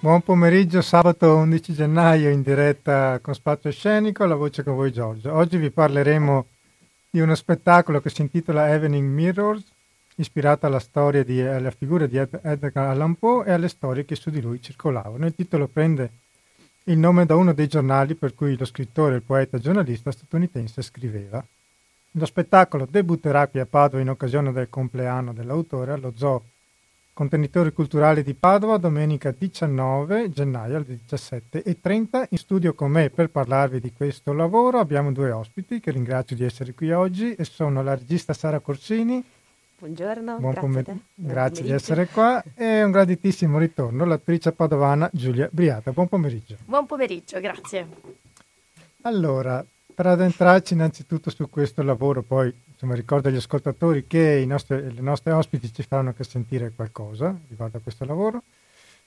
Buon pomeriggio, sabato 11 gennaio in diretta con Spazio Scenico, la voce con voi Giorgio. Oggi vi parleremo di uno spettacolo che si intitola Evening Mirrors, ispirato alla storia di, alla figura di Edgar Allan Poe e alle storie che su di lui circolavano. Il titolo prende il nome da uno dei giornali per cui lo scrittore, il poeta e giornalista statunitense scriveva. Lo spettacolo debutterà qui a Padova in occasione del compleanno dell'autore allo Zoo Contenitori culturali di Padova domenica 19 gennaio alle 17.30. In studio con me per parlarvi di questo lavoro abbiamo due ospiti che ringrazio di essere qui oggi e sono la regista Sara Corsini. Buongiorno, Buon grazie, pomer- grazie di essere qua e un graditissimo ritorno l'attrice padovana Giulia Briata. Buon pomeriggio. Buon pomeriggio, grazie. Allora, per addentrarci innanzitutto su questo lavoro, poi insomma, ricordo agli ascoltatori che nostri, le nostre ospiti ci faranno anche sentire qualcosa riguardo a questo lavoro.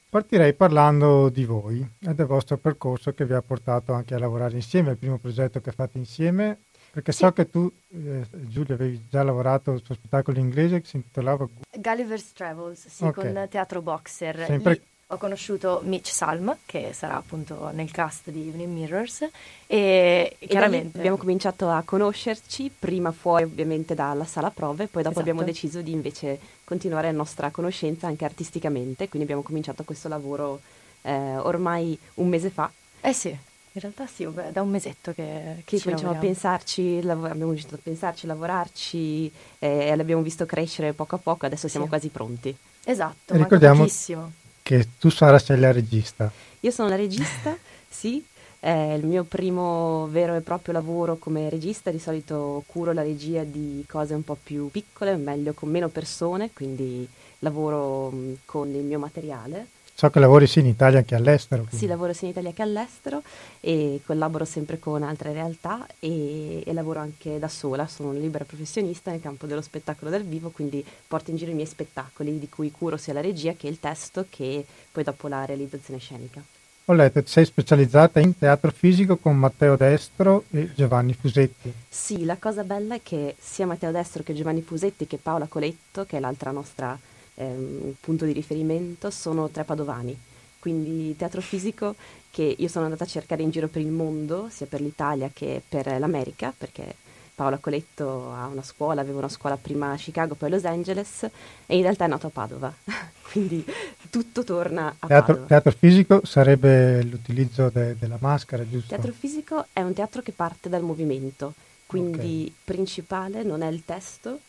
Partirei parlando di voi e del vostro percorso che vi ha portato anche a lavorare insieme, il primo progetto che fate insieme, perché sì. so che tu, eh, Giulia, avevi già lavorato sul spettacolo inglese che si intitolava Gulliver's Travels, sì, okay. con Teatro Boxer. Sempre... Lì ho conosciuto Mitch Salm, che sarà appunto nel cast di Evening Mirrors, e, e chiaramente abbiamo cominciato a conoscerci, prima fuori ovviamente dalla sala prove, poi dopo esatto. abbiamo deciso di invece continuare la nostra conoscenza anche artisticamente, quindi abbiamo cominciato questo lavoro eh, ormai un mese fa. Eh sì, in realtà sì, da un mesetto che, che ci cominciamo a pensarci, lav- abbiamo cominciato a pensarci, lavorarci eh, e l'abbiamo visto crescere poco a poco, adesso siamo sì. quasi pronti. Esatto, ricordiamo pochissimo che tu Sara sei la regista. Io sono la regista, sì, è il mio primo vero e proprio lavoro come regista, di solito curo la regia di cose un po' più piccole, meglio con meno persone, quindi lavoro con il mio materiale So che lavori sia in Italia che all'estero. Quindi. Sì, lavoro sia in Italia che all'estero e collaboro sempre con altre realtà e, e, lavoro anche da sola, sono una libera professionista nel campo dello spettacolo dal vivo, quindi porto in giro i miei spettacoli di cui curo sia la regia che il testo che poi dopo la realizzazione scenica. Ho letto, sei specializzata in teatro fisico con Matteo Destro e Giovanni Fusetti. Sì, la cosa bella è che sia Matteo Destro che Giovanni Fusetti che Paola Coletto, che è l'altra nostra ehm, punto di riferimento sono tre padovani, quindi teatro fisico che io sono andata a cercare in giro per il mondo, sia per l'Italia che per l'America, perché Paola Coletto ha una scuola, aveva una scuola prima a Chicago, poi a Los Angeles e in realtà è nato a Padova, quindi tutto torna a teatro, Padova. Teatro fisico sarebbe l'utilizzo de, della maschera, giusto? Teatro fisico è un teatro che parte dal movimento, quindi okay. principale non è il testo,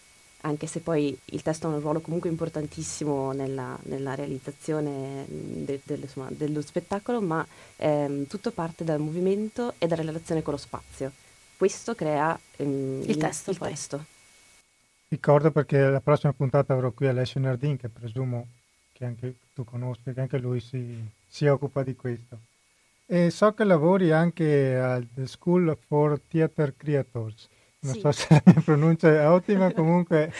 anche se poi il testo ha un ruolo comunque importantissimo nella, nella realizzazione de, de, insomma, dello spettacolo, ma ehm, tutto parte dal movimento e dalla relazione con lo spazio. Questo crea ehm, il, testo, il testo. Ricordo perché la prossima puntata avrò qui Alessio Nardin, che presumo che anche tu conosci, che anche lui si, si occupa di questo. E so che lavori anche al School for Theatre Creators. Non sì. so se la mia pronuncia è ottima, comunque...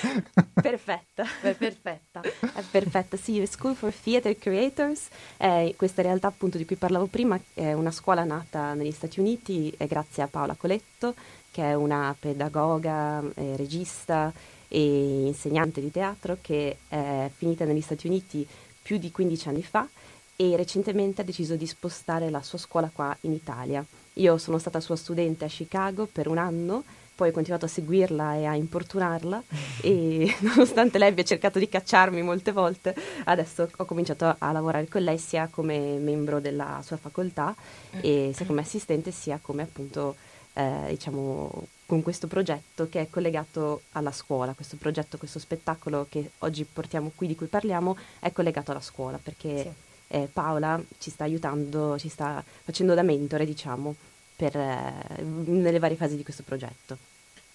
perfetta, è perfetta, è perfetta. Sì, School for Theatre Creators è questa realtà appunto di cui parlavo prima, è una scuola nata negli Stati Uniti grazie a Paola Coletto, che è una pedagoga, eh, regista e insegnante di teatro che è finita negli Stati Uniti più di 15 anni fa e recentemente ha deciso di spostare la sua scuola qua in Italia. Io sono stata sua studente a Chicago per un anno poi ho continuato a seguirla e a importunarla e nonostante lei abbia cercato di cacciarmi molte volte, adesso ho cominciato a lavorare con lei sia come membro della sua facoltà e sia come assistente sia come appunto eh, diciamo con questo progetto che è collegato alla scuola, questo progetto, questo spettacolo che oggi portiamo qui di cui parliamo è collegato alla scuola perché sì. eh, Paola ci sta aiutando, ci sta facendo da mentore diciamo per, eh, nelle varie fasi di questo progetto.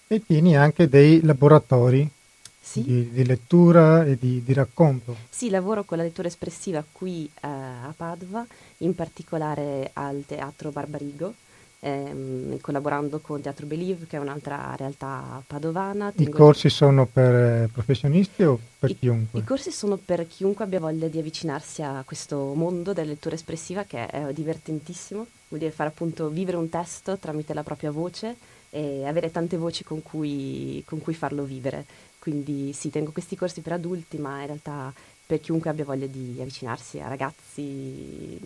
E tieni anche dei laboratori sì. di, di, lettura e di, di, racconto. Sì, lavoro con la lettura espressiva qui eh, a Padova, in particolare al Teatro Barbarigo, ehm, collaborando con Teatro Believe, che è un'altra realtà padovana. I corsi sono per eh, professionisti o per I, chiunque? I corsi sono per chiunque abbia voglia di avvicinarsi a questo mondo della lettura espressiva che è divertentissimo, vuol dire fare appunto vivere un testo tramite la propria voce e avere tante voci con cui, con cui farlo vivere. Quindi sì, tengo questi corsi per adulti, ma in realtà per chiunque abbia voglia di avvicinarsi a ragazzi,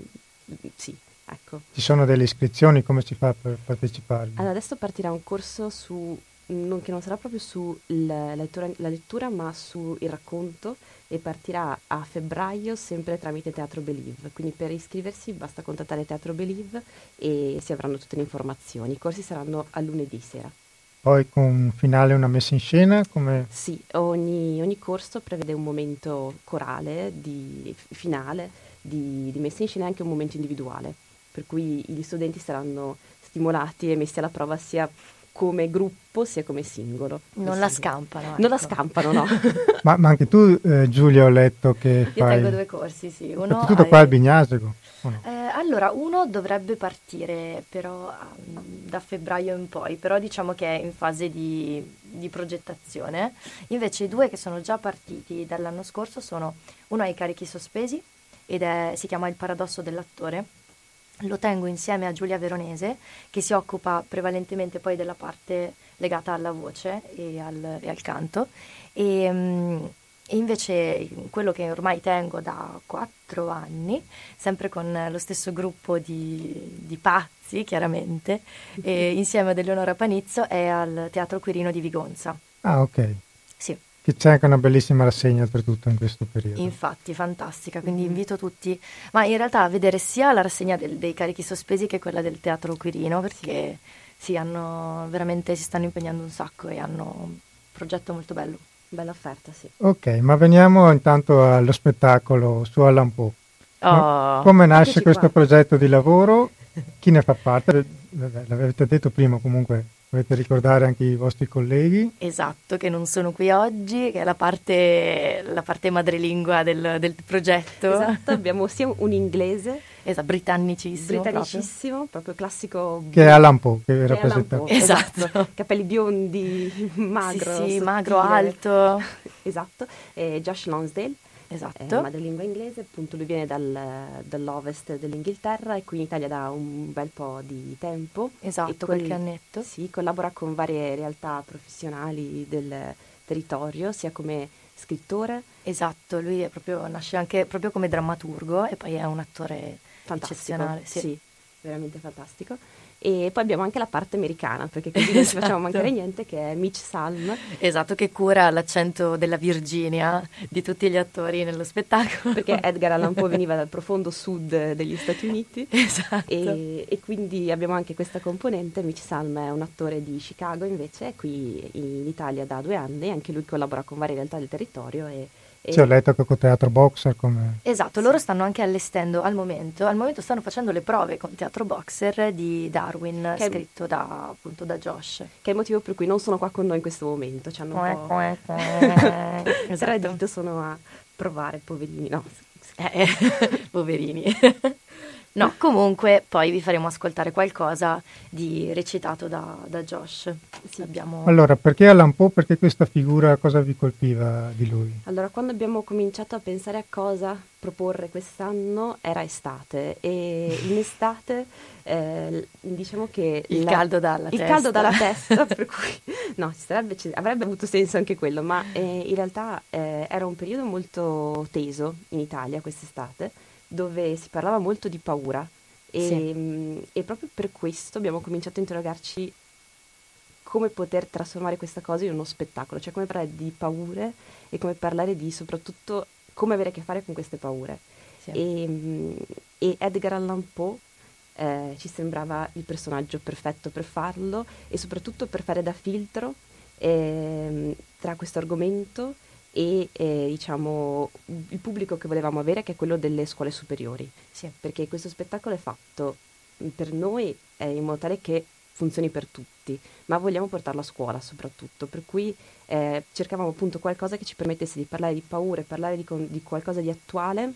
sì, ecco. Ci sono delle iscrizioni, come si fa per partecipare? Allora, adesso partirà un corso su, non, che non sarà proprio sulla lettura, la lettura, ma sul racconto e partirà a febbraio sempre tramite Teatro Believe. Quindi per iscriversi basta contattare Teatro Believe e si avranno tutte le informazioni. I corsi saranno a lunedì sera. Poi con finale una messa in scena? Come... Sì, ogni, ogni, corso prevede un momento corale di finale, di, di messa in scena e anche un momento individuale, per cui gli studenti saranno stimolati e messi alla prova sia come gruppo sia come singolo. Non la scampano. Ecco. Non la scampano, no. ma, ma, anche tu, eh, Giulia, ho letto che Io fai... tengo due corsi, sì. Uno tutto qua al Bignasego. No? Eh, allora, uno dovrebbe partire però um, da febbraio in poi, però diciamo che è in fase di, di, progettazione. Invece i due che sono già partiti dall'anno scorso sono uno ai carichi sospesi ed è, si chiama Il paradosso dell'attore. Lo tengo insieme a Giulia Veronese che si occupa prevalentemente poi della parte legata alla voce e al, e al canto. E, um, e invece quello che ormai tengo da quattro anni, sempre con lo stesso gruppo di, di pazzi, chiaramente, e insieme ad Eleonora Panizzo, è al Teatro Quirino di Vigonza. Ah, ok. Che c'è anche una bellissima rassegna oltretutto in questo periodo. Infatti, fantastica, quindi invito tutti, ma in realtà a vedere sia la rassegna del, dei carichi sospesi che quella del Teatro Quirino, perché sì, hanno veramente, si stanno impegnando un sacco e hanno un progetto molto bello. Bella offerta, sì. Ok, ma veniamo intanto allo spettacolo su Allan Poe. Oh, Come nasce questo qua. progetto di lavoro? Chi ne fa parte? L'avete detto prima comunque Dovete ricordare anche i vostri colleghi. Esatto, che non sono qui oggi, che è la parte, la parte madrelingua del, del, progetto. Esatto, abbiamo sia un inglese. Esatto, britannicissimo. Britannicissimo, proprio, proprio classico. Che è Alan Poe, che rappresenta. Esatto. esatto. Capelli biondi, magro. Sì, sì magro, alto. esatto. E Josh Lonsdale Esatto. È madrelingua inglese, appunto lui viene dal, dall'ovest dell'Inghilterra e qui in Italia da un bel po' di tempo. Esatto, qualche col, annetto. Sì, collabora con varie realtà professionali del territorio, sia come scrittore. Esatto, lui proprio, nasce anche proprio come drammaturgo e poi è un attore fantastico, eccezionale. Sì. sì, veramente fantastico. E poi abbiamo anche la parte americana, perché così non ci facciamo esatto. mancare niente, che è Mitch Salm. Esatto, che cura l'accento della Virginia di tutti gli attori nello spettacolo. Perché Edgar Allan Poe veniva dal profondo sud degli Stati Uniti. Esatto. E, e, quindi abbiamo anche questa componente. Mitch Salm è un attore di Chicago, invece, è qui in Italia da due anni, anche lui collabora con varie realtà del territorio e sì, ho letto che con Teatro Boxer come... Esatto, loro stanno anche allestendo al momento, al momento stanno facendo le prove con Teatro Boxer di Darwin, che scritto da, appunto da Josh. Che è il motivo per cui non sono qua con noi in questo momento, ci hanno un po'... esatto. sono a provare, poverini, no. Eh, poverini. No, comunque poi vi faremo ascoltare qualcosa di recitato da, da Josh. Sì. Abbiamo... Allora, perché Alan Poe? Perché questa figura, cosa vi colpiva di lui? Allora, quando abbiamo cominciato a pensare a cosa proporre quest'anno era estate e in estate eh, diciamo che il la, caldo dalla il testa. caldo dalla testa per cui no sarebbe, avrebbe avuto senso anche quello ma eh, in realtà eh, era un periodo molto teso in Italia quest'estate dove si parlava molto di paura e, sì. mm, e proprio per questo abbiamo cominciato a interrogarci come poter trasformare questa cosa in uno spettacolo, cioè come parlare di paure e come parlare di soprattutto come avere a che fare con queste paure. Sì. E, mm, e, Edgar Allan Poe eh, ci sembrava il personaggio perfetto per farlo e soprattutto per fare da filtro eh, tra questo argomento e eh, diciamo il pubblico che volevamo avere che è quello delle scuole superiori. Sì. perché questo spettacolo è fatto per noi eh, in modo tale che funzioni per tutti ma vogliamo portarlo a scuola soprattutto. Per cui eh, cercavamo appunto qualcosa che ci permettesse di parlare di paure parlare di, con, di qualcosa di attuale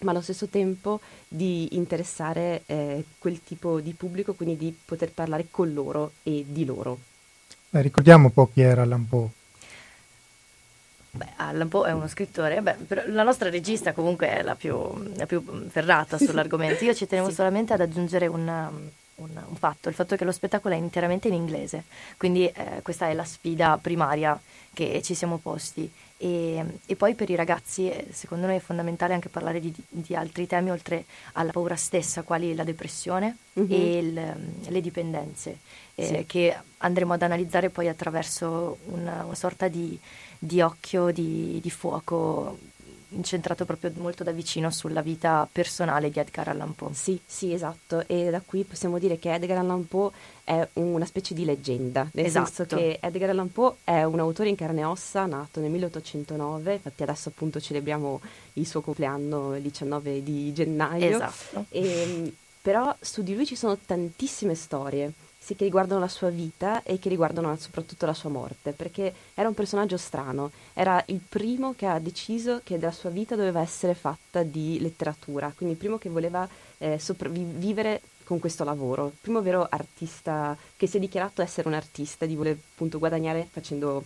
ma allo stesso tempo di interessare eh, quel tipo di pubblico quindi di poter parlare con loro e di loro. Beh, ricordiamo un po' chi era Allan Poe Beh, Allan Poe è uno scrittore, beh, la nostra regista comunque è la più, la più ferrata sull'argomento. Io ci tenevo sì. solamente ad aggiungere un, un, un, fatto, il fatto che lo spettacolo è interamente in inglese, quindi eh, questa è la sfida primaria che ci siamo posti E, e, poi per i ragazzi, secondo noi è fondamentale anche parlare di, di altri temi oltre alla paura stessa, quali la depressione mm-hmm. e il, le dipendenze, eh, sì. che andremo ad analizzare poi attraverso una, una sorta di, di occhio di, di fuoco incentrato proprio molto da vicino sulla vita personale di Edgar Allan Poe. Sì, sì, esatto. E da qui possiamo dire che Edgar Allan Poe è una specie di leggenda, nel esatto. senso che Edgar Allan Poe è un autore in carne e ossa nato nel 1809, infatti adesso appunto celebriamo il suo compleanno il 19 di gennaio. Esatto. E, però su di lui ci sono tantissime storie sia che riguardano la sua vita e che riguardano soprattutto la sua morte, perché era un personaggio strano, era il primo che ha deciso che la sua vita doveva essere fatta di letteratura, quindi il primo che voleva eh, sopravvivere con questo lavoro, il primo vero artista che si è dichiarato essere un artista, di voler appunto guadagnare facendo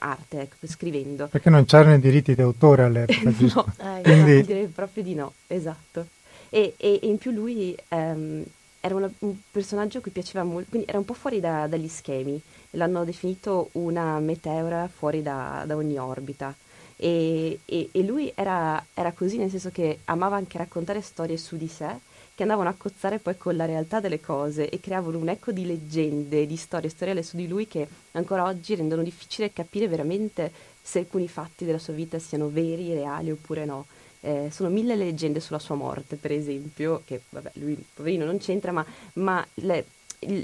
arte, ecco, scrivendo. Perché non c'erano i diritti d'autore all'epoca, no, eh, Quindi... direi proprio di no, esatto. E, e, e in più lui ehm, era una, un personaggio a cui piaceva molto, quindi era un po' fuori da, dagli schemi, l'hanno definito una meteora fuori da, da ogni orbita. E, e, e lui era, era, così, nel senso che amava anche raccontare storie su di sé, che andavano a cozzare poi con la realtà delle cose e creavano un eco di leggende, di storie storielle su di lui che ancora oggi rendono difficile capire veramente se alcuni fatti della sua vita siano veri, reali oppure no. Eh, sono mille leggende sulla sua morte, per esempio, che vabbè, lui poverino non c'entra, ma, ma le,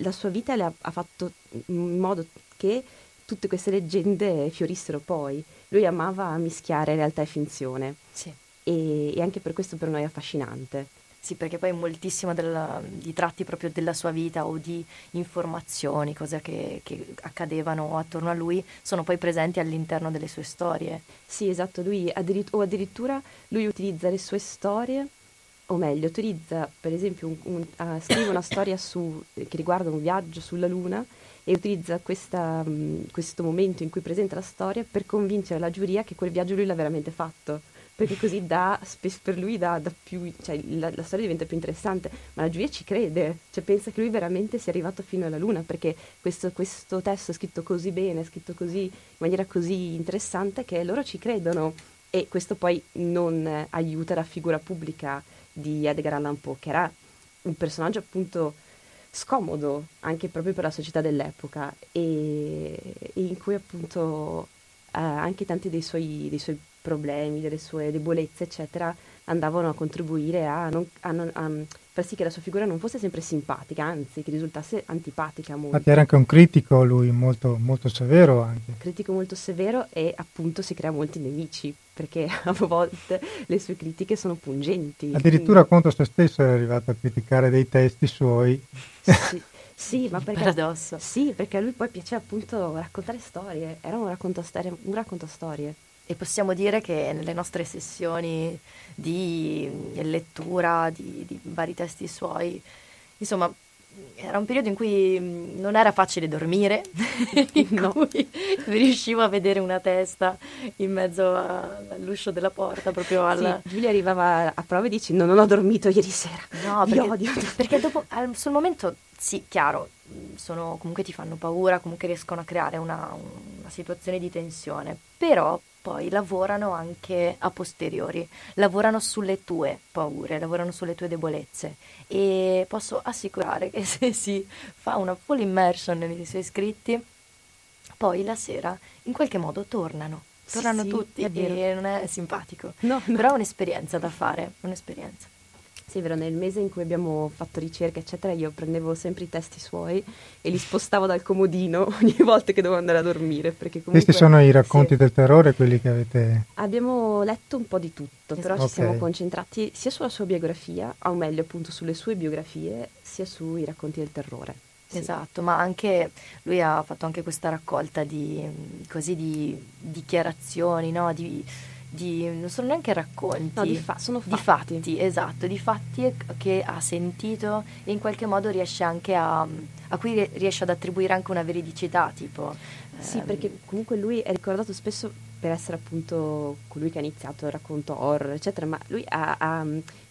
la sua vita le ha, ha, fatto in modo che tutte queste leggende fiorissero poi. Lui amava mischiare realtà e finzione. Sì. E, e anche per questo per noi è affascinante. Sì, perché poi moltissimo della, di tratti proprio della sua vita o di informazioni, cose che, che, accadevano attorno a lui, sono poi presenti all'interno delle sue storie. Sì, esatto, lui addirittura, o addirittura lui utilizza le sue storie, o meglio, utilizza per esempio, un, un, uh, scrive una storia su, che riguarda un viaggio sulla Luna e utilizza questa, um, questo momento in cui presenta la storia per convincere la giuria che quel viaggio lui l'ha veramente fatto perché così dà, per lui dà, dà più, cioè la, la, storia diventa più interessante, ma la giuria ci crede, cioè pensa che lui veramente sia arrivato fino alla luna, perché questo, questo testo è scritto così bene, è scritto così, in maniera così interessante che loro ci credono. E questo poi non aiuta la figura pubblica di Edgar Allan Poe, che era un personaggio appunto scomodo anche proprio per la società dell'epoca e, e in cui appunto eh, anche tanti dei suoi, dei suoi problemi, delle sue debolezze, eccetera, andavano a contribuire a, non, a, non, a, far sì che la sua figura non fosse sempre simpatica, anzi che risultasse antipatica. Molto. Infatti era anche un critico lui, molto, molto severo anche. Critico molto severo e appunto si crea molti nemici, perché a volte le sue critiche sono pungenti. Addirittura quindi... contro se stesso è arrivato a criticare dei testi suoi. Sì. Sì, ma perché, Paradosso. sì, perché a lui poi piaceva appunto raccontare storie, era un raccontastorie. Un raccontastorie. E possiamo dire che nelle nostre sessioni di lettura di, di vari testi suoi, insomma, era un periodo in cui non era facile dormire, in no. cui riuscivo a vedere una testa in mezzo a, all'uscio della porta, proprio al... Sì, Giulia arrivava a prova e dici no, non ho dormito ieri sera, no, perché, odio. perché dopo, al, sul momento, sì, chiaro, sono, comunque ti fanno paura, comunque riescono a creare una, una situazione di tensione, però poi lavorano anche a posteriori, lavorano sulle tue paure, lavorano sulle tue debolezze e posso assicurare che se si fa una full immersion nei suoi scritti, poi la sera in qualche modo tornano. Tornano sì, tutti sì, e non è simpatico, no, no. però è un'esperienza da fare, un'esperienza. Sì, vero, nel mese in cui abbiamo fatto ricerca, eccetera, io prendevo sempre i testi suoi e li spostavo dal comodino ogni volta che dovevo andare a dormire. Comunque, Questi sono i racconti sì. del terrore, quelli che avete... Abbiamo letto un po' di tutto, esatto. però okay. ci siamo concentrati sia sulla sua biografia, o meglio appunto sulle sue biografie, sia sui racconti del terrore. Sì. Esatto, ma anche lui ha fatto anche questa raccolta di, così, di dichiarazioni, no? di, di, non sono neanche racconti, no, di, fa- sono fatti. di fatti, esatto, di fatti che ha sentito e in qualche modo riesce anche a, a cui riesce ad attribuire anche una veridicità, tipo. Sì, ehm, perché comunque lui è ricordato spesso per essere appunto colui che ha iniziato il racconto horror, eccetera, ma lui ha, ha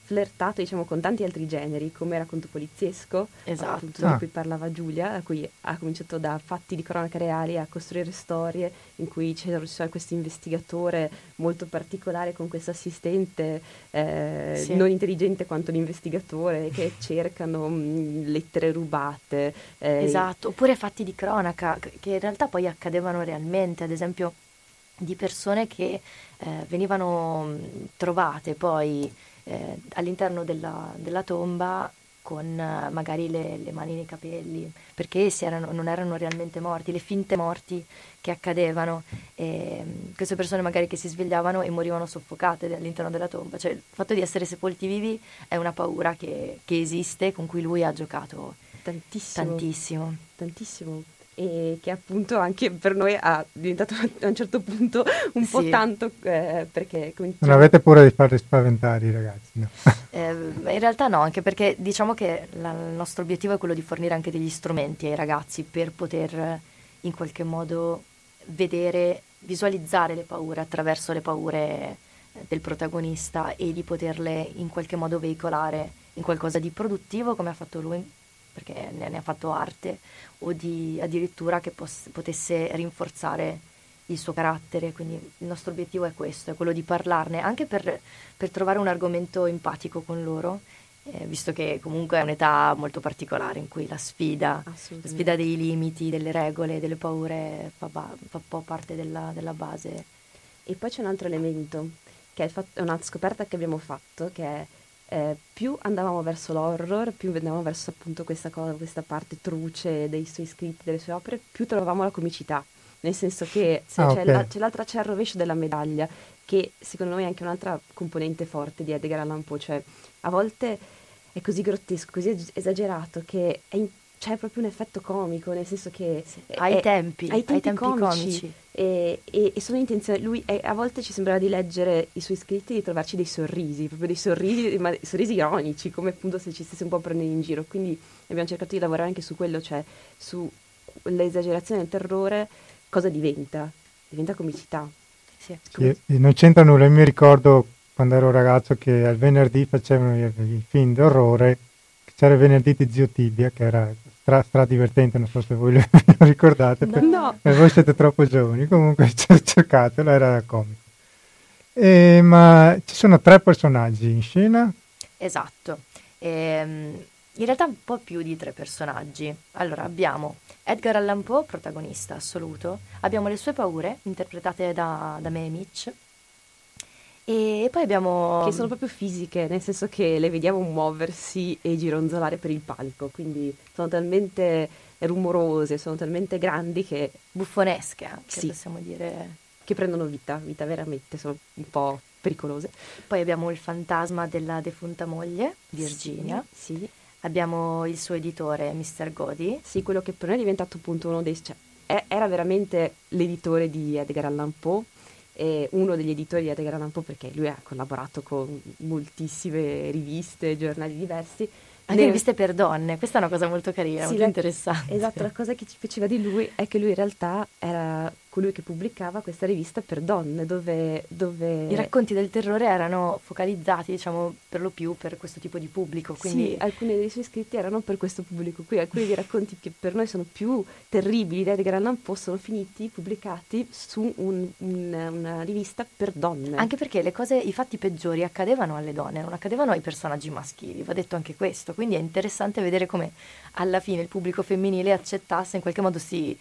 flirtato diciamo, con tanti altri generi, come racconto poliziesco, Esatto. appunto, Ah. di cui parlava Giulia, a cui ha cominciato da fatti di cronaca reali a costruire storie in cui c'è c'è questo investigatore molto particolare con questo assistente eh, Sì. non intelligente quanto l'investigatore che cercano mh, lettere rubate. eh, Esatto, oppure fatti di cronaca che in realtà poi accadevano realmente, ad esempio di persone che eh, venivano mh, trovate poi eh, all'interno della, della tomba con eh, magari le, le mani nei capelli, perché erano- non erano realmente morti, le finte morti che accadevano, mh, queste persone magari che si svegliavano e morivano soffocate all'interno della tomba, cioè il fatto di essere sepolti vivi è una paura che, che esiste, con cui lui ha giocato tantissimo. tantissimo. tantissimo e che appunto anche per noi ha diventato a un certo punto un po' Sì. tanto eh, perché cominciamo- Non avete paura di farli spaventare i ragazzi, no? Eh, in realtà no, anche perché diciamo che la- il nostro obiettivo è quello di fornire anche degli strumenti ai ragazzi per poter eh, in qualche modo vedere, visualizzare le paure attraverso le paure eh, del protagonista e di poterle in qualche modo veicolare in qualcosa di produttivo come ha fatto lui, perché ne, ne ha fatto arte, o di addirittura che pos- potesse rinforzare il suo carattere, quindi il nostro obiettivo è questo, è quello di parlarne anche per, per trovare un argomento empatico con loro, eh, visto che comunque è un'età molto particolare in cui la sfida, la sfida dei limiti, delle regole, delle paure fa, ba- fa un po' parte della, della base. e poi c'è un altro elemento che è una scoperta che abbiamo fatto che è eh, più andavamo verso l'horror più andavamo verso appunto questa cosa questa parte truce dei suoi scritti delle sue opere più trovavamo la comicità nel senso che se Ah, c'è, ok. la- c'è l'altra c'è il rovescio della medaglia che secondo noi è anche un'altra componente forte di Edgar Allan Poe cioè a volte è così grottesco, così es- esagerato che è c'è proprio un effetto comico, nel senso che è- Ai è- tempi, ai tempi comici, comici. E, e- e sono intenzioni. Lui è- a volte ci sembrava di leggere i suoi scritti e di trovarci dei sorrisi, proprio dei sorrisi, ma sorrisi ironici, come appunto se ci stesse un po' prendendo in giro. Quindi abbiamo cercato di lavorare anche su quello, cioè su l'esagerazione del terrore, cosa diventa? Diventa comicità. Sì. Sì, non c'entra nulla, io mi ricordo quando ero ragazzo che al venerdì facevano i, i film d'orrore, che c'era il venerdì di Zio Tibia, che era stra, stra divertente, non so se voi lo ricordate, per- No. eh, voi siete troppo giovani, comunque cer- cercatelo, era comico. E, ma ci sono tre personaggi in scena, Esatto. Ehm, in realtà un po' più di tre personaggi. Allora, abbiamo Edgar Allan Poe, protagonista assoluto, abbiamo le sue paure, interpretate da, da Mae Mitch, e poi abbiamo... Che sono proprio fisiche, nel senso che le vediamo muoversi e gironzolare per il palco, quindi sono talmente rumorose, sono talmente grandi che, buffonesche anche, Sì. possiamo dire. che prendono vita, vita veramente, sono un po' pericolose. Poi abbiamo il fantasma della defunta moglie, Virginia. Sì, sì. Abbiamo il suo editore, Mr. Godi. Sì, quello che per noi è diventato appunto uno dei... Cioè, era veramente l'editore di Edgar Allan Poe, e uno degli editori di Edgar Allan Poe perché lui ha collaborato con moltissime riviste, giornali diversi. Anche Ne- riviste per donne, questa è una cosa molto carina, Sì, molto la- interessante. Esatto, la cosa che ci piaceva di lui è che lui in realtà era colui che pubblicava questa rivista per donne, dove... dove... I racconti del terrore erano focalizzati, diciamo, per lo più per questo tipo di pubblico, quindi Sì, alcuni dei suoi scritti erano per questo pubblico qui, alcuni dei racconti che per noi sono più terribili di Edgar Allan Poe sono finiti pubblicati su un- un- una rivista per donne. anche perché le cose, i fatti peggiori accadevano alle donne, non accadevano ai personaggi maschili, va detto anche questo, quindi è interessante vedere come alla fine il pubblico femminile accettasse, in qualche modo si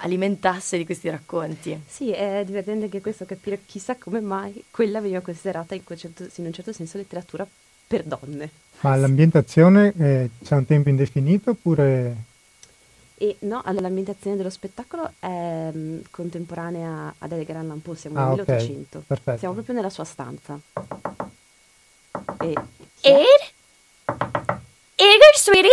alimentasse di questi racconti. Sì, è divertente anche questo capire chissà come mai quella veniva considerata in, quel certo- in un certo senso letteratura per donne. ma l'ambientazione eh, c'è un tempo indefinito oppure... E no, l'ambientazione dello spettacolo è mm, contemporanea ad Edgar Allan Poe, siamo Ah, nel ok, 1800. perfetto. Siamo proprio nella sua stanza. E Ed? Edgar, sweetie?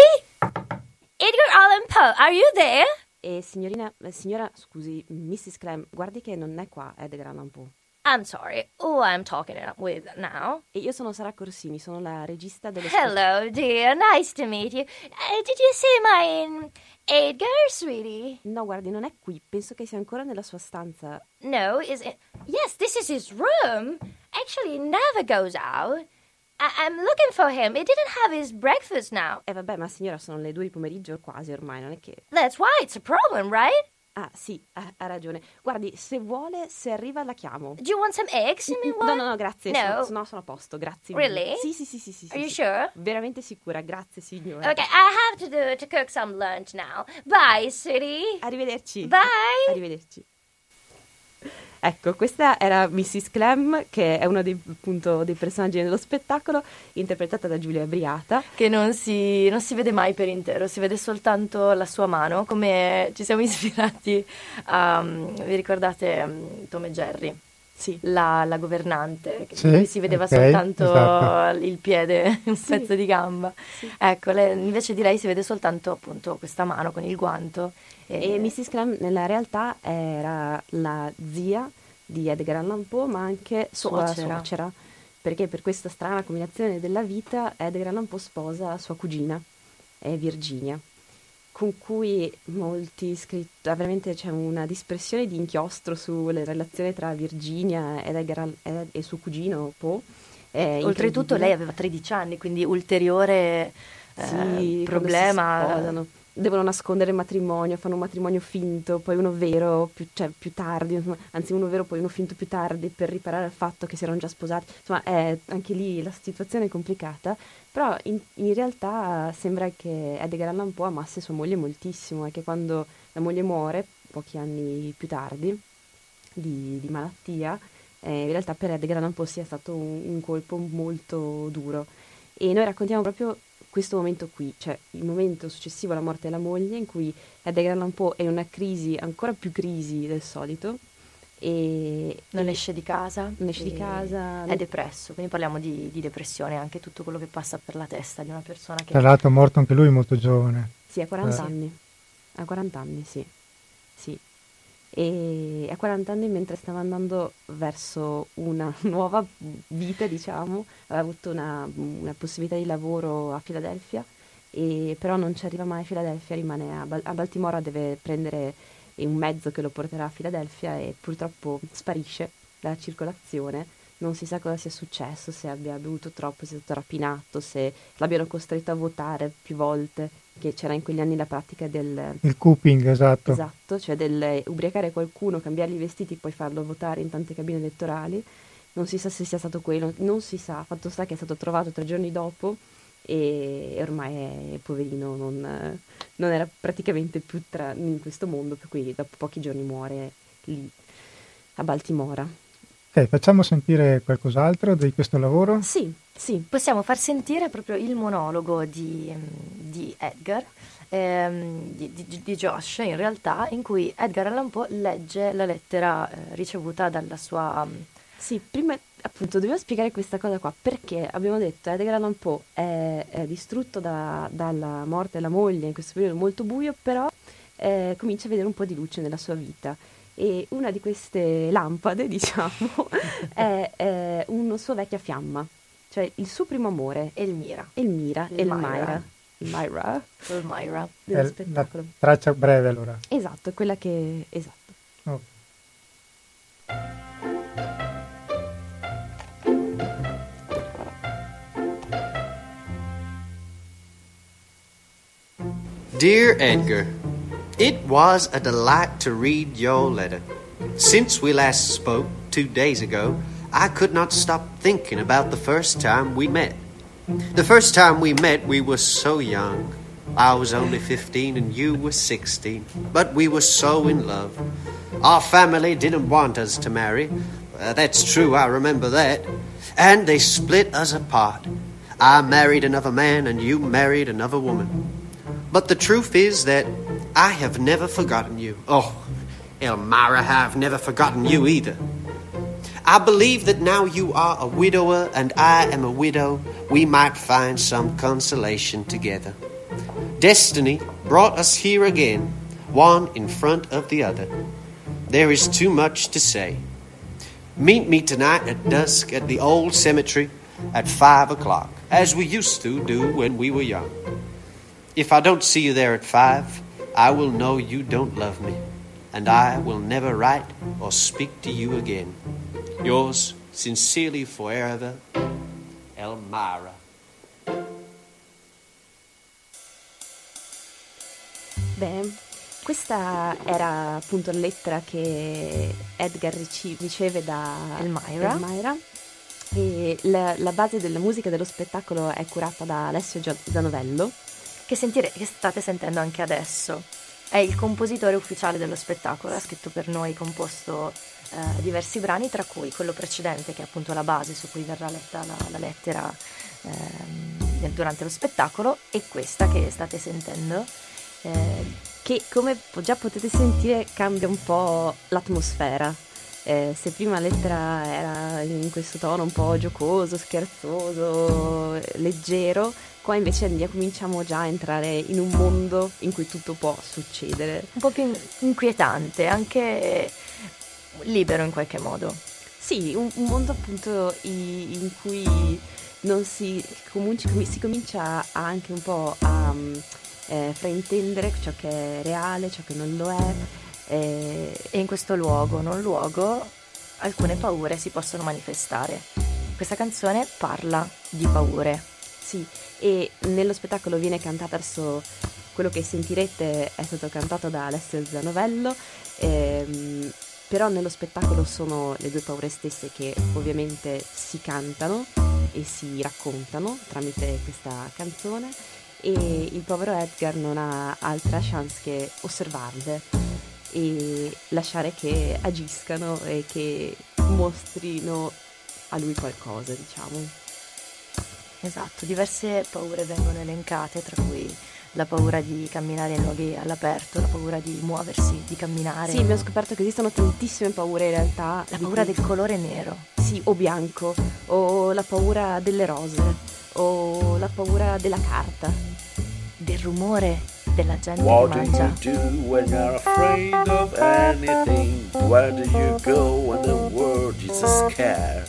Edgar Allan Poe, are you there? E signorina, signora, scusi, Mrs. Clem, guardi che non è qua Edgar Allan Poe. I'm sorry. Who I'm talking with now? E io sono Sara Corsini, sono la regista dello Hello, dear. Nice to meet you. Uh, did you see my um, Edgar, sweetie? No, guardi, non è qui, penso che sia ancora nella sua stanza. No, is it? Yes, this is his room. Actually, he never goes out. I- I'm looking for him. He didn't have his breakfast now. E vabbè, ma signora, sono le due di pomeriggio quasi ormai, non è che... That's why it's a problem, right? Ah, sì, ha, ha ragione. Guardi, se vuole, se arriva la chiamo. Do you want some eggs? You mean No, what? no, no, grazie. No. Sono, no, sono a posto, grazie. Really? Sì, sì, sì, sì, sì. Are you sì. sure? Veramente sicura, grazie signora. Okay, I have to do to cook some lunch now. Bye, sweetie. Arrivederci. Bye. Arrivederci. Ecco, questa era Mrs. Clem, che è uno dei, appunto, dei personaggi dello spettacolo, interpretata da Giulia Briata. Che non si, non si vede mai per intero, si vede soltanto la sua mano, come ci siamo ispirati a, vi ricordate, um, Tom e Jerry? Sì. La, la governante, che Sì, si vedeva ok, soltanto esatto. il piede, un Sì. pezzo di gamba. Sì. Ecco, lei- invece di lei si vede soltanto appunto questa mano con il guanto. E Mrs. Clem nella realtà era la zia di Edgar Allan Poe, ma anche sua Suocera. suocera. Perché per questa strana combinazione della vita Edgar Allan Poe sposa sua cugina, Virginia, con cui molti scrittori, veramente c'è una dispersione di inchiostro sulle relazioni tra Virginia ed Edgar Al- ed- e suo cugino Poe. Oltretutto lei aveva 13 anni, quindi ulteriore eh, Sì, si problema. Devono nascondere il matrimonio, fanno un matrimonio finto, poi uno vero più, cioè, più tardi, insomma, anzi uno vero poi uno finto più tardi per riparare al fatto che si erano già sposati. Insomma, è anche lì la situazione è complicata, però in, in realtà sembra che Edgar Allan Poe amasse sua moglie moltissimo e che quando la moglie muore, pochi anni più tardi, di, di malattia, eh, in realtà per Edgar Allan Poe sia stato un, un colpo molto duro. E noi raccontiamo proprio questo momento qui, cioè il momento successivo alla morte della moglie, in cui Edgar Allan Poe è in una crisi, ancora più crisi del solito, e non esce di casa. non esce di casa, È depresso, quindi parliamo di, di depressione, anche tutto quello che passa per la testa di una persona che... Tra l'altro è morto anche lui molto giovane. Sì, a 40 Eh. anni. A 40 anni. Sì. E a 40 anni, mentre stava andando verso una nuova vita, diciamo, aveva avuto una, una possibilità di lavoro a Filadelfia, e però non ci arriva mai a Filadelfia, rimane a, Bal- a Baltimora, deve prendere un mezzo che lo porterà a Filadelfia e purtroppo sparisce dalla circolazione. Non si sa cosa sia successo, se abbia bevuto troppo, se è stato rapinato, se l'abbiano costretto a votare più volte, che c'era in quegli anni la pratica del, Il Cooping, esatto. Esatto, cioè del ubriacare qualcuno, cambiargli i vestiti e poi farlo votare in tante cabine elettorali. Non si sa se sia stato quello, non si sa, fatto sta che è stato trovato tre giorni dopo e e ormai è poverino, non, non era praticamente più tra- in questo mondo, per cui dopo pochi giorni muore lì a Baltimora. Ok, facciamo sentire qualcos'altro di questo lavoro? Sì, sì, Possiamo far sentire proprio il monologo di, di Edgar, ehm, di, di- di Josh in realtà, in cui Edgar Allan Poe legge la lettera eh, ricevuta dalla sua... mm, Sì, prima appunto dovevo spiegare questa cosa qua perché abbiamo detto Edgar Allan Poe è, è distrutto da- dalla morte della moglie in questo periodo molto buio, però eh, comincia a vedere un po' di luce nella sua vita. E una di queste lampade, diciamo, è, è una sua vecchia fiamma, cioè il suo primo amore, Elmira, Elmira, Elmira. Elmira, Elmira la spettacolo. traccia breve allora. Esatto, è quella che... esatto. Ok. Dear Edgar, it was a delight to read your letter. Since we last spoke two days ago, I could not stop thinking about the first time we met. The first time we met, we were so young. I was only 15 and you were 16, but we were so in love. Our family didn't want us to marry. Uh, that's true, I remember that. And they split us apart. I married another man and you married another woman. But the truth is that I have never forgotten you. Oh, Elmira, I've never forgotten you either. I believe that now you are a widower and I am a widow, we might find some consolation together. Destiny brought us here again, one in front of the other. There is too much to say. Meet me tonight at dusk at the old cemetery at five o'clock, as we used to do when we were young. If I don't see you there at five, I will know you don't love me, and I will never write or speak to you again. Yours sincerely forever, Elmira. Beh, questa era appunto la lettera che Edgar rici- riceve da Elmira. Elmira. E la, la base della musica dello spettacolo è curata da Alessio Gio- Zanovello. Che, sentire- che state sentendo anche adesso. È il compositore ufficiale dello spettacolo, ha scritto per noi, composto eh, diversi brani, tra cui quello precedente, che è appunto la base su cui verrà letta la, la lettera nel- durante lo spettacolo, e questa che state sentendo. eh, che come già potete sentire cambia un po' l'atmosfera. Eh, se prima la lettera era in questo tono un po' giocoso, scherzoso, leggero, qua invece andiamo- cominciamo già a entrare in un mondo in cui tutto può succedere. Un po' più in- inquietante, anche libero in qualche modo. Sì, un, un mondo appunto i- in cui non si, comunque, si comincia anche un po' a mm, eh, fraintendere ciò che è reale, ciò che non lo è. Eh, E in questo luogo, non luogo, alcune paure si possono manifestare. Questa canzone parla di paure. Sì, e nello spettacolo viene cantata adesso quello che sentirete è stato cantato da Alessio Zanovello, ehm, però nello spettacolo sono le due paure stesse che ovviamente si cantano e si raccontano tramite questa canzone e il povero Edgar non ha altra chance che osservarle e lasciare che agiscano e che mostrino a lui qualcosa, diciamo. Esatto, diverse paure vengono elencate, tra cui la paura di camminare in luoghi all'aperto, la paura di muoversi, di camminare. Sì, abbiamo scoperto che esistono tantissime paure in realtà. La paura del colore nero. Sì, o bianco, o la paura delle rose, o la paura della carta. Del rumore della gente What che do you do when you're afraid of anything? Where do you go when the world is a scare?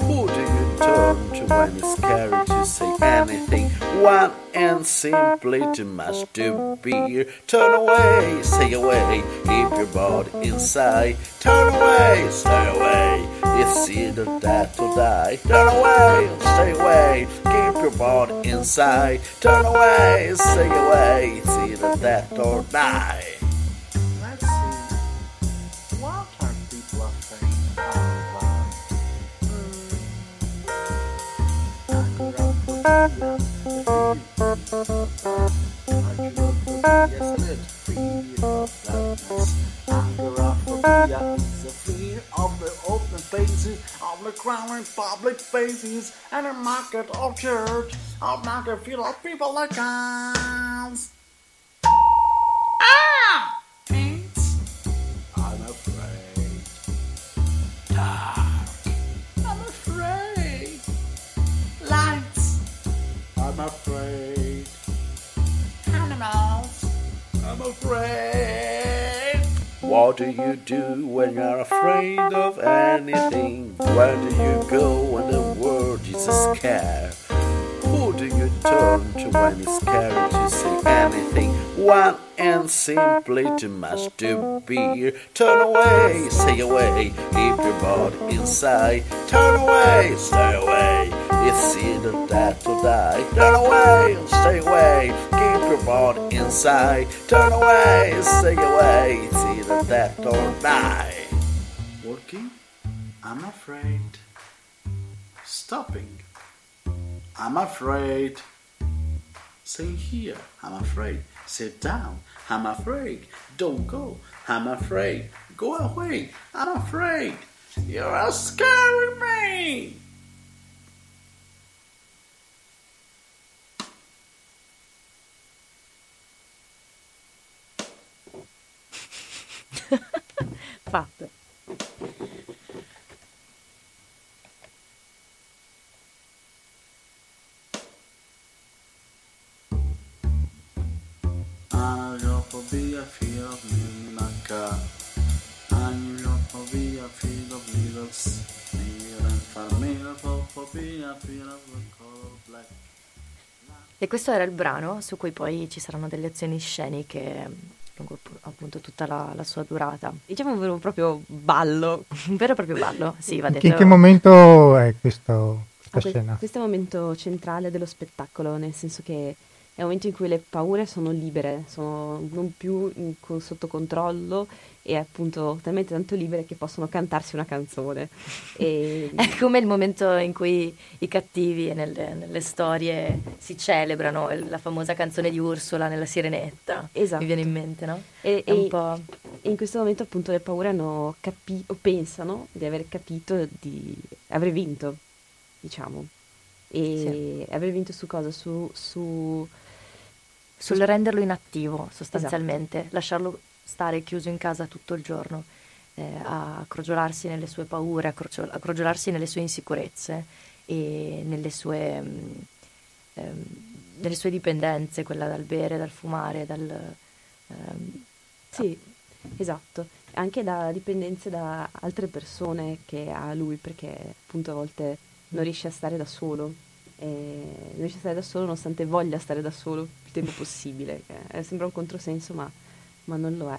Who do you turn to it's scary to say anything? One and simply too much to bear. Turn away, stay away, keep your body inside. Turn away, stay away. It's either that or die. Turn away, stay away, keep your body inside. Turn away, stay away. It's either that or die. Crowded public spaces, and a market of church, a market full of people like us. Ah! I'm afraid. Animals. I'm afraid. What do you do when you're afraid of anything? Where do you go when the world is a scare? Who do you turn to when it's scary to say anything? One and simply too much to bear. Turn away, stay away, keep your body inside. Turn away, stay away. It's either that or die. Turn away, stay away, keep your body inside. Turn away, stay away. It's either that or die. Walking. I'm afraid. Stopping. I'm afraid. Stay here. I'm afraid. Sit down. I'm afraid. Don't go. I'm afraid. Go away. I'm afraid. You're scaring me. Fatto. Agoraphobia, fear of living like a Agoraphobia, fear of needles. Fear and familiaphobia, fear of the color black. E questo era il brano su cui poi ci saranno delle azioni sceniche lungo appunto tutta la, la sua durata. Diciamo un vero e proprio ballo. Un vero e proprio ballo, sì, va In detto. che, in che momento è questo, questa Ah, que- scena? questo è il momento centrale dello spettacolo, nel senso che è un momento in cui le paure sono libere, sono non più in- con- sotto controllo e appunto talmente tanto libere che possono cantarsi una canzone. E, È come il momento in cui i cattivi nelle, nelle storie si celebrano, la famosa canzone di Ursula nella Sirenetta. Esatto. Mi viene in mente, no? e- e- po'... e in questo momento appunto le paure hanno capito, o pensano di aver capito di aver vinto, diciamo. E aver vinto su cosa? Su, su sul renderlo inattivo sostanzialmente, lasciarlo stare chiuso in casa tutto il giorno, eh, a crogiolarsi nelle sue paure, a, crocio- a crogiolarsi nelle sue insicurezze e nelle sue, mm, ehm, nelle sue dipendenze, quella dal bere, dal fumare, dal... ehm, Sì, esatto, anche da dipendenze da altre persone che ha lui, perché appunto a volte non riesce a stare da solo, e non riesce a stare da solo nonostante voglia stare da solo il tempo possibile, è- sembra un controsenso ma, ma non lo è.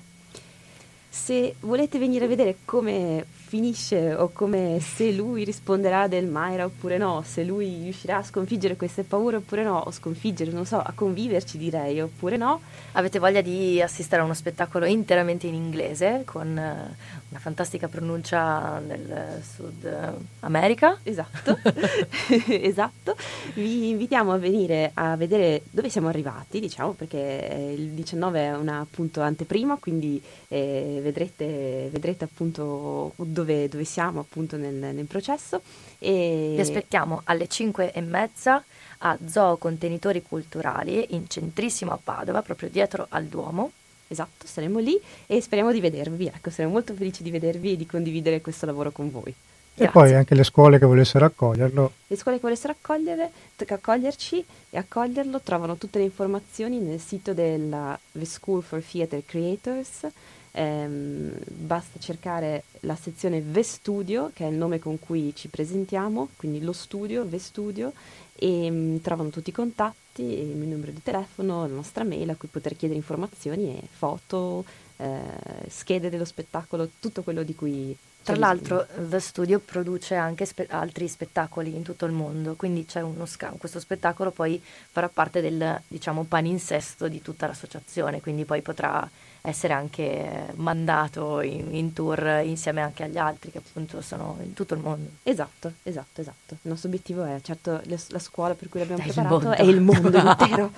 Se volete venire a vedere come finisce o come se lui risponderà del Mayra oppure no, se lui riuscirà a sconfiggere queste paure oppure no, o sconfiggere, non so, a conviverci direi oppure no, Avete voglia di assistere a uno spettacolo interamente in inglese con eh, una fantastica pronuncia del Sud America? Esatto, esatto. Vi invitiamo a venire a vedere dove siamo arrivati, diciamo, perché eh, il 19 è una appunto anteprima, quindi eh, vedrete, vedrete appunto dove, dove siamo appunto nel, nel processo. E Vi aspettiamo alle 5 e mezza a Zoo Contenitori Culturali in centrissimo a Padova, proprio dietro al Duomo. Esatto, saremo lì e speriamo di vedervi. Ecco, saremo molto felici di vedervi e di condividere questo lavoro con voi. E Grazie. poi anche le scuole che volessero accoglierlo, Le scuole che volessero accogliere, accoglierci e accoglierlo trovano tutte le informazioni nel sito della The School for Theatre Creators. Ehm, basta cercare la sezione The Studio, che è il nome con cui ci presentiamo, quindi lo studio, The Studio, e mm, trovano tutti i contatti, il mio numero di telefono, la nostra mail a cui poter chiedere informazioni e foto, eh, schede dello spettacolo, tutto quello di cui... Tra l'altro The Studio produce anche spe- altri spettacoli in tutto il mondo, quindi c'è uno sca- questo spettacolo poi farà parte del diciamo paninsesto di tutta l'associazione, quindi poi potrà essere anche mandato in, in tour insieme anche agli altri che appunto sono in tutto il mondo. Esatto, esatto, esatto. Il nostro obiettivo è, certo, le- la scuola per cui l'abbiamo È il preparato mondo. è il mondo intero.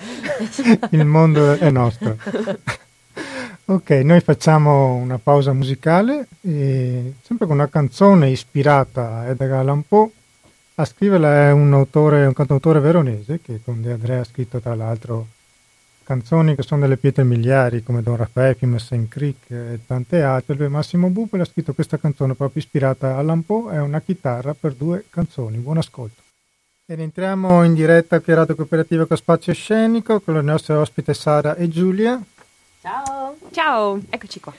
il mondo è nostro. Ok, noi facciamo una pausa musicale, e sempre con una canzone ispirata a Edgar Allan Poe. A scriverla è un autore, un cantautore veronese che con De Andrea ha scritto tra l'altro canzoni che sono delle pietre miliari come Don Raffaele, St. Creek e tante altre. Lui, Massimo Bupel ha scritto questa canzone proprio ispirata a Poe, è una chitarra per due canzoni. Buon ascolto. Ed entriamo in diretta a Radio Cooperativa con Spazio Scenico con le nostre ospite Sara e Giulia. Ciao! Ciao, eccoci qua.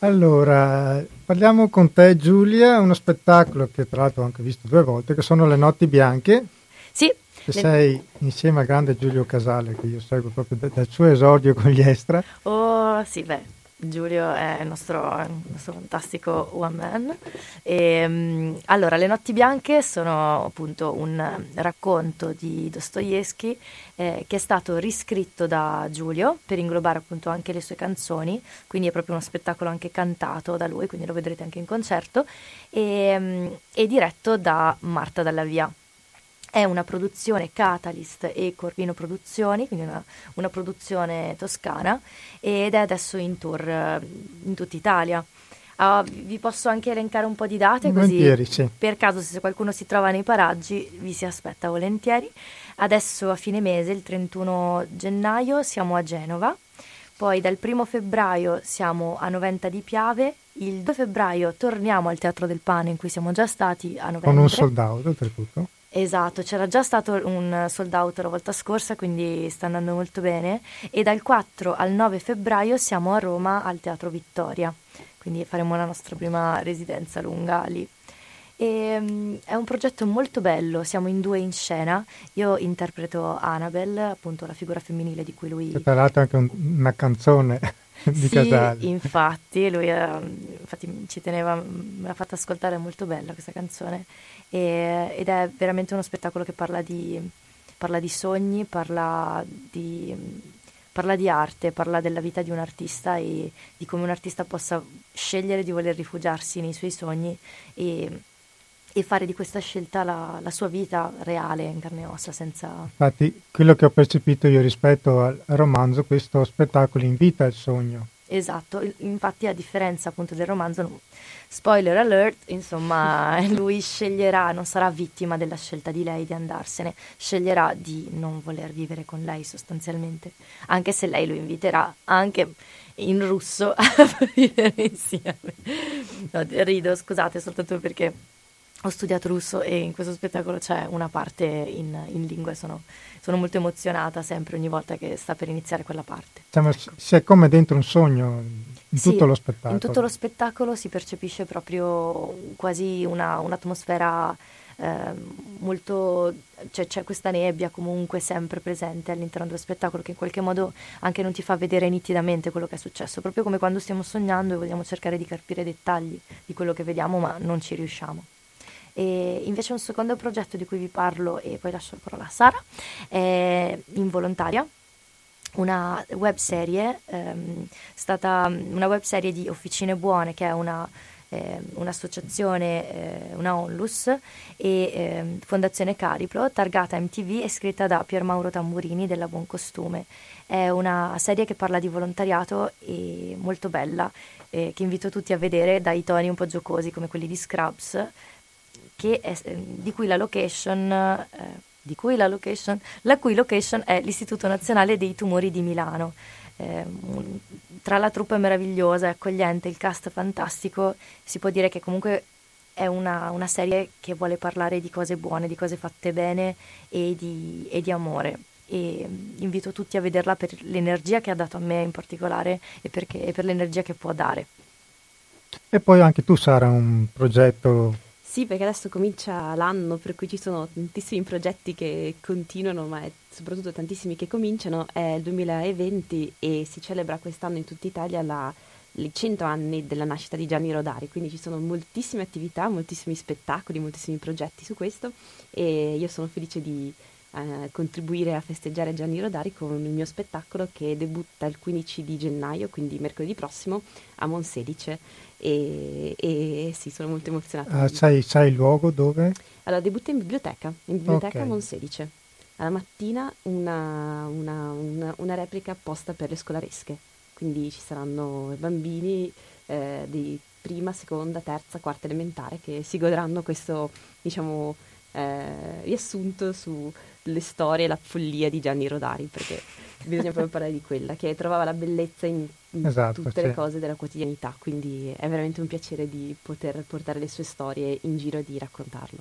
Allora, parliamo con te Giulia, uno spettacolo che tra l'altro ho anche visto due volte, che sono Le Notti Bianche, Sì, che le- sei insieme al grande Giulio Casale, che io seguo proprio da- dal suo esordio con gli Estra. Oh, sì, beh, Giulio è il nostro, il nostro fantastico one man. E, mm, allora, Le Notti Bianche sono appunto un racconto di Dostoevsky eh, che è stato riscritto da Giulio per inglobare appunto anche le sue canzoni, quindi è proprio uno spettacolo anche cantato da lui, quindi lo vedrete anche in concerto, e, mm, e diretto da Marta Dalla Via. È una produzione Catalyst e Corvino Produzioni, quindi una, una produzione toscana ed è adesso in tour eh, in tutta Italia. Ah, vi posso anche elencare un po' di date così sì. per caso se qualcuno si trova nei paraggi vi si aspetta volentieri. Adesso a fine mese, il 31 gennaio, siamo a Genova, poi dal 1 febbraio siamo a Noventa di Piave, il 2 febbraio torniamo al Teatro del Pane in cui siamo già stati a novembre. Con un sold out oltretutto. Esatto, c'era già stato un sold out la volta scorsa, quindi sta andando molto bene. E dal 4 al 9 febbraio siamo a Roma al Teatro Vittoria, quindi faremo la nostra prima residenza lunga lì. E, mm, è un progetto molto bello, siamo in due in scena. Io interpreto Annabelle, appunto la figura femminile di cui lui è anche un- una canzone di Sì, Casali. infatti, lui eh, infatti ci teneva, me l'ha fatta ascoltare, è molto bella questa canzone e- ed è veramente uno spettacolo che parla di, parla di sogni, parla di, parla di arte, parla della vita di un artista e di come un artista possa scegliere di voler rifugiarsi nei suoi sogni e, e fare di questa scelta la, la sua vita reale, in carne e ossa, senza... Infatti, quello che ho percepito io rispetto al romanzo, questo spettacolo invita il sogno. Esatto, infatti a differenza appunto del romanzo, spoiler alert, insomma, lui sceglierà, non sarà vittima della scelta di lei di andarsene, sceglierà di non voler vivere con lei sostanzialmente, anche se lei lo inviterà anche in russo a vivere insieme. No, rido, scusate, soltanto perché ho studiato russo e in questo spettacolo c'è una parte in, in lingua e sono, sono molto emozionata sempre ogni volta che sta per iniziare quella parte. Diciamo, si- si è come dentro un sogno in Sì, tutto lo spettacolo. In tutto lo spettacolo si percepisce proprio quasi una- un'atmosfera ehm, molto... cioè c'è questa nebbia comunque sempre presente all'interno dello spettacolo che in qualche modo anche non ti fa vedere nitidamente quello che è successo, proprio come quando stiamo sognando e vogliamo cercare di capire i dettagli di quello che vediamo ma non ci riusciamo. E invece un secondo progetto di cui vi parlo e poi lascio la parola a Sara è Involontaria, una web serie, ehm, stata una web serie di Officine Buone, che è una, ehm, un'associazione, eh, una onlus, e ehm, Fondazione Cariplo, targata MTV e scritta da Piermauro Tamburini della Buon Costume. È una serie che parla di volontariato e molto bella, eh, che invito tutti a vedere dai toni un po' giocosi come quelli di Scrubs, è- di cui la location... eh, di cui la location, la cui location è l'Istituto Nazionale dei Tumori di Milano. Eh, tra la truppa meravigliosa, è accogliente, il cast fantastico, si può dire che comunque è una, una serie che vuole parlare di cose buone, di cose fatte bene e di, e di amore. E mm, invito tutti a vederla per l'energia che ha dato a me in particolare e, perché- e per l'energia che può dare. E poi anche tu Sara un progetto Sì, perché adesso comincia l'anno per cui ci sono tantissimi progetti che continuano, ma soprattutto tantissimi che cominciano. È il 2020 e si celebra quest'anno in tutta Italia la, i 100 anni della nascita di Gianni Rodari, quindi ci sono moltissime attività, moltissimi spettacoli, moltissimi progetti su questo e io sono felice di eh, contribuire a festeggiare Gianni Rodari con il mio spettacolo che debutta il 15 di gennaio, quindi mercoledì prossimo, a Monselice. E, e sì, sono molto emozionata. ah, sai, sai il luogo dove? Allora, debutta in biblioteca, in biblioteca Ok. Monselice. Alla mattina una, una- una- una replica apposta per le scolaresche, quindi ci saranno bambini eh, di prima, seconda, terza, quarta elementare che si godranno questo, diciamo, eh, riassunto sulle storie e la follia di Gianni Rodari, perché bisogna proprio parlare di quella, che trovava la bellezza in, in Esatto, tutte sì. le cose della quotidianità, quindi è veramente un piacere di poter portare le sue storie in giro e di raccontarlo.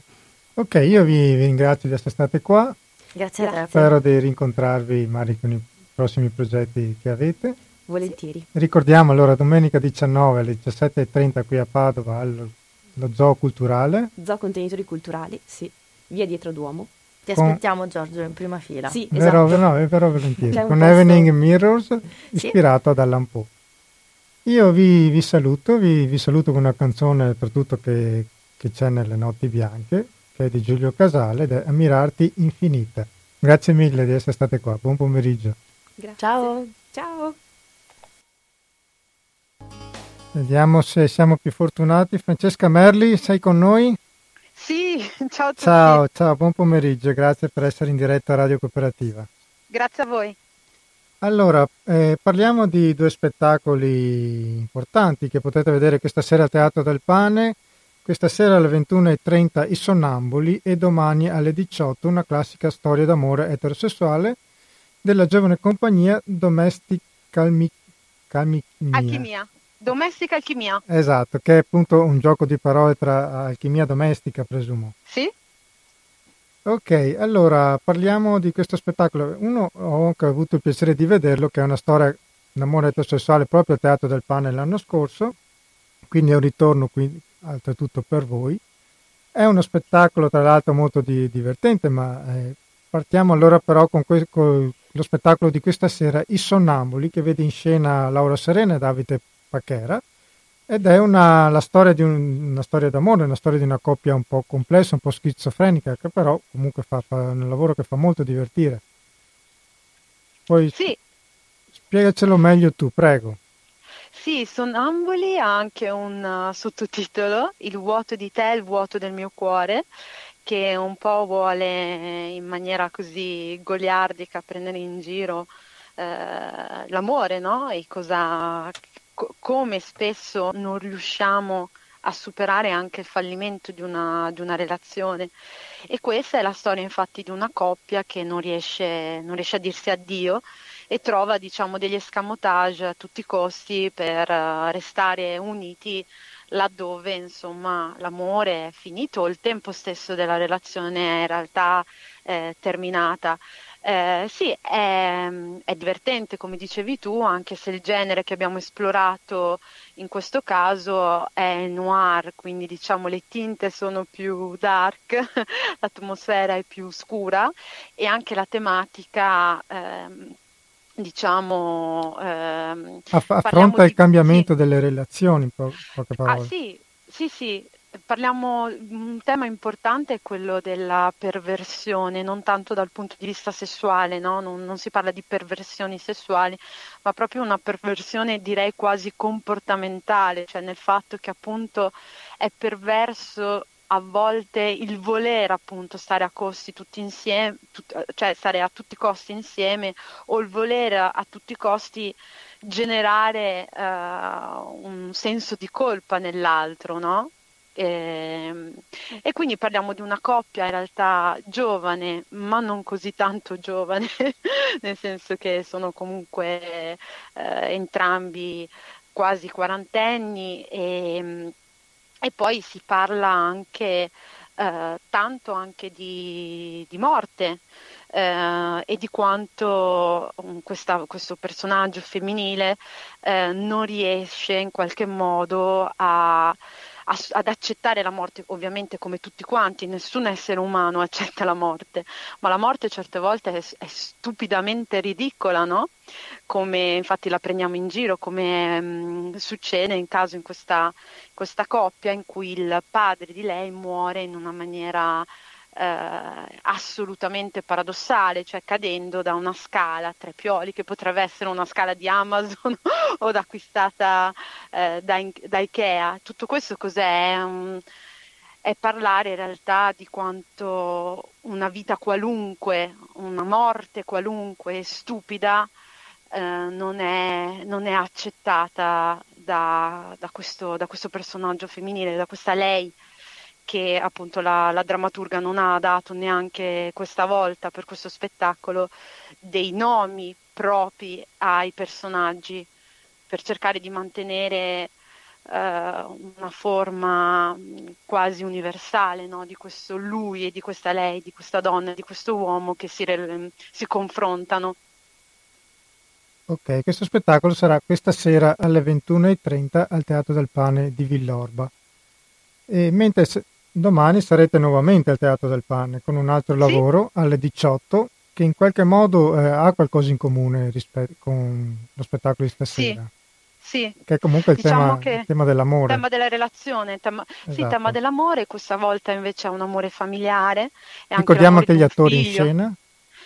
Ok, io vi, vi ringrazio di essere state qua, Grazie, a te. spero di rincontrarvi magari con i prossimi progetti che avete. Volentieri. Ricordiamo allora domenica 19 alle 17.30 qui a Padova allo lo Zoo Culturale. Zoo contenitori culturali, sì. Via dietro Duomo. Ti Con- aspettiamo Giorgio in prima fila. Sì, esatto. no, verrò volentieri, C'è un con posto- Evening Mirrors ispirato ad Allan Poe. Io vi, vi saluto, vi, vi saluto con una canzone oltretutto che, che c'è nelle notti bianche, che è di Giulio Casale ed è Ammirarti infinita. Grazie mille di essere state qua, buon pomeriggio. Grazie. Ciao. Ciao. Vediamo se siamo più fortunati. Francesca Merli, sei con noi? Sì, ciao a tutti. Ciao, ciao, buon pomeriggio, grazie per essere in diretta a Radio Cooperativa. Grazie a voi. Allora, eh, parliamo di due spettacoli importanti che potete vedere questa sera al Teatro del Pane, questa sera alle 21.30 I Sonnambuli e domani alle 18 una classica storia d'amore eterosessuale della giovane compagnia Domestic Calmi- Calmicnia. Alchimia. Domestica alchimia. Esatto, che è appunto un gioco di parole tra alchimia domestica, presumo. Sì? Ok, allora parliamo di questo spettacolo. Uno ho anche avuto il piacere di vederlo, che è una storia d'amore eterosessuale proprio al Teatro del Pane l'anno scorso, quindi è un ritorno qui oltretutto per voi. È uno spettacolo tra l'altro molto di- divertente, ma eh, partiamo allora però con, que- col- lo spettacolo di questa sera, I Sonnambuli, che vede in scena Laura Serena e Davide Pachera. Ed è una, la storia di un, una storia d'amore, una storia di una coppia un po' complessa, un po' schizofrenica, che però comunque fa, fa un lavoro che fa molto divertire. Poi Sì, spiegacelo meglio tu, prego. sì, Sonnambuli ha anche un uh, sottotitolo, Il vuoto di te, il vuoto del mio cuore, che un po' vuole eh, in maniera così goliardica prendere in giro eh, l'amore, no? E cosa, co- come spesso non riusciamo a superare anche il fallimento di una, di una relazione. E questa è la storia infatti di una coppia che non riesce, non riesce a dirsi addio e trova diciamo degli escamotage a tutti i costi per eh, restare uniti laddove insomma l'amore è finito o il tempo stesso della relazione è in realtà eh, terminata. Eh, sì, è, è divertente come dicevi tu, anche se il genere che abbiamo esplorato in questo caso è noir, quindi diciamo le tinte sono più dark, l'atmosfera è più scura e anche la tematica ehm, diciamo ehm, affronta il di- cambiamento sì. delle relazioni, in po- poche Ah, parole. sì, sì, sì, parliamo, un tema importante è quello della perversione, non tanto dal punto di vista sessuale, no? Non, non si parla di perversioni sessuali, ma proprio una perversione direi quasi comportamentale, cioè nel fatto che appunto è perverso a volte il voler appunto stare a costi tutti insieme, tut- cioè stare a tutti i costi insieme o il voler a, tutti i costi generare eh, un senso di colpa nell'altro, no? E, e quindi parliamo di una coppia in realtà giovane, ma non così tanto giovane, nel senso che sono comunque eh, entrambi quasi quarantenni e, e poi si parla anche eh, tanto anche di, di morte eh, e di quanto um, questa- questo personaggio femminile eh, non riesce in qualche modo a- ad accettare la morte, ovviamente come tutti quanti, nessun essere umano accetta la morte, ma la morte certe volte è, è stupidamente ridicola, no? Come infatti la prendiamo in giro, come mm, succede in caso in questa, questa coppia in cui il padre di lei muore in una maniera eh, assolutamente paradossale, cioè cadendo da una scala a tre pioli che potrebbe essere una scala di Amazon o acquistata eh, da, da Ikea. Tutto questo cos'è? È, un- è parlare in realtà di quanto una vita qualunque, una morte qualunque stupida eh, non è, non è accettata da, da questo, da questo personaggio femminile, da questa lei che appunto la, la drammaturga non ha dato neanche questa volta per questo spettacolo dei nomi propri ai personaggi per cercare di mantenere eh, una forma mh, quasi universale no? di questo lui e di questa lei, di questa donna e di questo uomo che si, re- si confrontano. Ok, questo spettacolo sarà questa sera alle 21.30 al Teatro del Pane di Villorba. E mentre domani sarete nuovamente al Teatro del Pane con un altro Sì. lavoro alle 18 che in qualche modo eh, ha qualcosa in comune rispetto con lo spettacolo di stasera, Sì, che è comunque il, Diciamo tema, che- il tema dell'amore. tema della relazione, tema, sì, Esatto. tema dell'amore, questa volta invece è un amore familiare. anche Ricordiamo anche di gli attori in figlio. scena.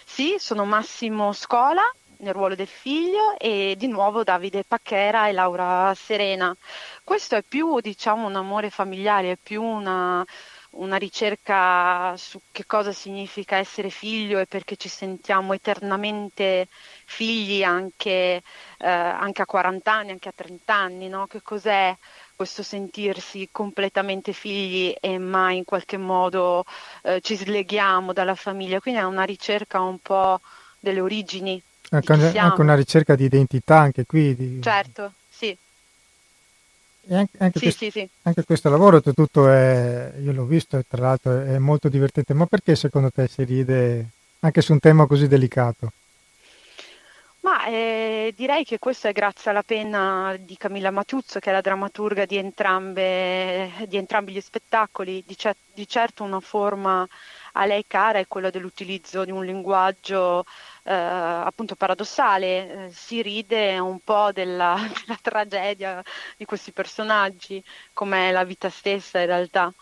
Sì, sono Massimo Scola nel ruolo del figlio e di nuovo Davide Pacchera e Laura Serena. Questo è più, diciamo, un amore familiare, è più una, una ricerca su che cosa significa essere figlio e perché ci sentiamo eternamente figli anche, eh, anche a 40 anni, anche a 30 anni, no? Che cos'è questo sentirsi completamente figli e mai in qualche modo eh, ci sleghiamo dalla famiglia? Quindi è una ricerca un po' delle origini. Anche, anche una ricerca di identità anche qui. di- Certo, sì, E anche, anche sì, questo, sì, sì. anche questo lavoro tutto è, io l'ho visto e tra l'altro è molto divertente, ma perché secondo te si ride anche su un tema così delicato? Ma eh, direi che questo è grazie alla penna di Camilla Matiuzzo, che è la drammaturga di, entrambe, di entrambi gli spettacoli, di, cer- di certo una forma a lei cara è quello dell'utilizzo di un linguaggio eh, appunto paradossale, eh, si ride un po' della, della tragedia di questi personaggi, come la vita stessa in realtà.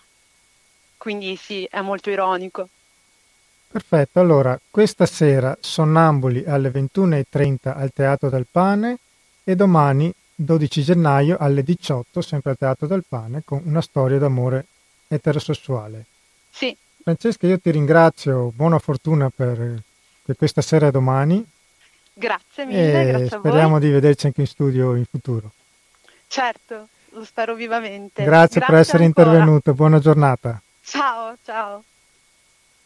Quindi sì, è molto ironico. Perfetto, allora questa sera Sonnambuli alle 21.30 al Teatro del Pane e domani 12 gennaio alle 18 sempre al Teatro del Pane con una storia d'amore eterosessuale. Sì. Francesca, io ti ringrazio, buona fortuna per, per questa sera e domani. Grazie mille, e grazie a speriamo di vederci anche in studio in futuro. Certo, lo spero vivamente. Grazie, per essere ancora. intervenuto, buona giornata. Ciao, ciao.